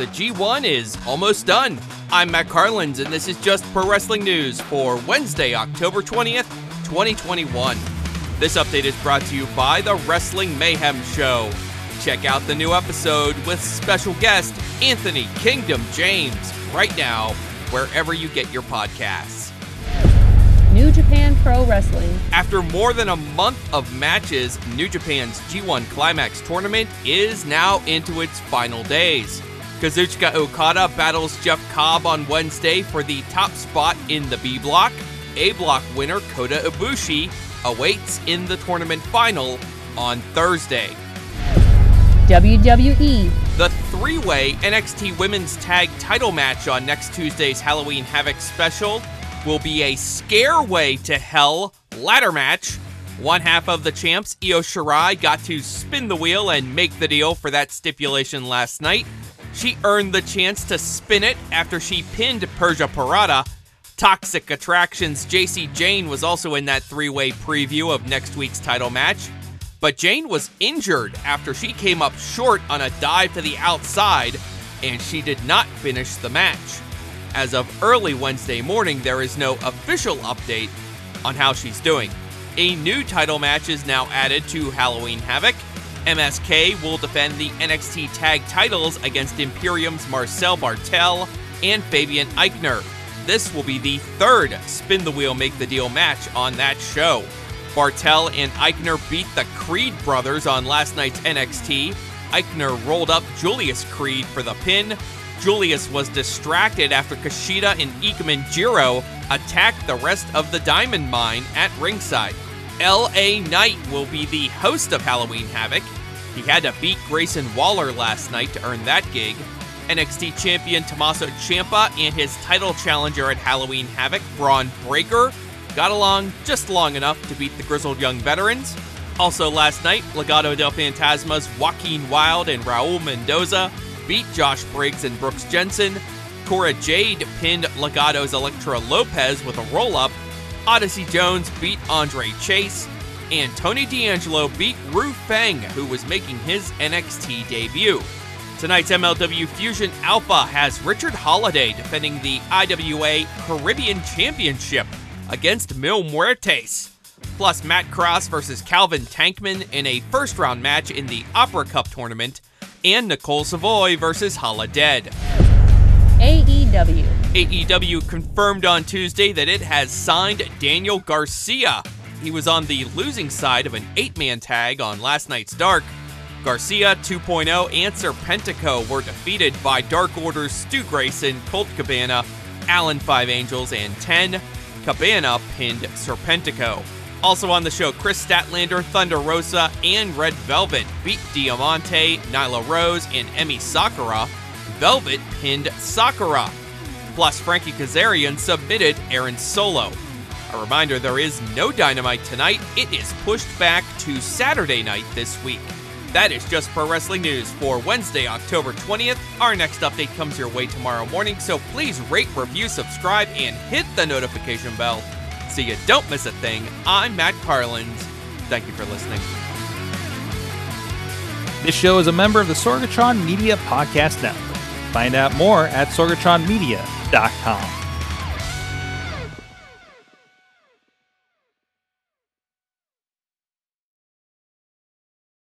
The G1 is almost done. I'm Matt Carlins, and this is just Pro Wrestling News for Wednesday, October 20th, 2021. This update is brought to you by the Wrestling Mayhem Show. Check out the new episode with special guest Anthony Kingdom James right now, wherever you get your podcasts. New Japan Pro Wrestling. After more than a month of matches, New Japan's G1 Climax tournament is now into its final days. Kazuchika Okada battles Jeff Cobb on Wednesday for the top spot in the B block. A block winner Kota Ibushi awaits in the tournament final on Thursday. WWE. The three way NXT Women's Tag title match on next Tuesday's Halloween Havoc special will be a Scareway to Hell ladder match. One half of the champs, Io Shirai, got to spin the wheel and make the deal for that stipulation last night. She earned the chance to spin it after she pinned Persia Pirotta. Toxic Attractions Jacy Jayne was also in that three way preview of next week's title match. But Jayne was injured after she came up short on a dive to the outside, and she did not finish the match. As of early Wednesday morning, there is no official update on how she's doing. A new title match is now added to Halloween Havoc. MSK will defend the NXT tag titles against Imperium's Marcel Barthel and Fabian Aichner. This will be the third Spin the Wheel Make the Deal match on that show. Barthel and Aichner beat the Creed brothers on last night's NXT. Aichner rolled up Julius Creed for the pin. Julius was distracted after Kushida and Ikemen Jiro attacked the rest of the Diamond Mine at ringside. L.A. Knight will be the host of Halloween Havoc. He had to beat Grayson Waller last night to earn that gig. NXT champion Tommaso Ciampa and his title challenger at Halloween Havoc, Bron Breakker, got along just long enough to beat the grizzled young veterans. Also last night, Legado del Fantasma's Joaquin Wilde and Raul Mendoza beat Josh Briggs and Brooks Jensen. Cora Jade pinned Legado's Elektra Lopez with a roll up. Odyssey Jones beat Andre Chase. And Tony D'Angelo beat Ru Feng, who was making his NXT debut. Tonight's MLW Fusion Alpha has Richard Holliday defending the IWA Caribbean Championship against Mil Muertes. Plus, Matt Cross versus Calvin Tankman in a first round match in the Opera Cup tournament, and Nicole Savoy versus Holidead. AEW. AEW confirmed on Tuesday that it has signed Daniel Garcia. He was on the losing side of an eight man tag on last night's Dark. Garcia 2.0 and Serpentico were defeated by Dark Order's Stu Grayson, Colt Cabana, Alan Five Angels, and 10. Cabana pinned Serpentico. Also on the show, Kris Statlander, Thunder Rosa, and Red Velvet beat Diamante, Nyla Rose, and Emmy Sakura. Velvet pinned Sakura. Plus, Frankie Kazarian submitted Aaron Solo. A reminder there is no Dynamite tonight, it is pushed back to Saturday night this week. That is just pro wrestling news for Wednesday, October 20th. Our next update comes your way tomorrow morning, so please rate, review, subscribe, and hit the notification bell so you don't miss a thing. I'm Matt Carlins. Thank you for listening. This show is a member of the Sorgatron Media Podcast Network. Find out more at sorgatronmedia.com dot com.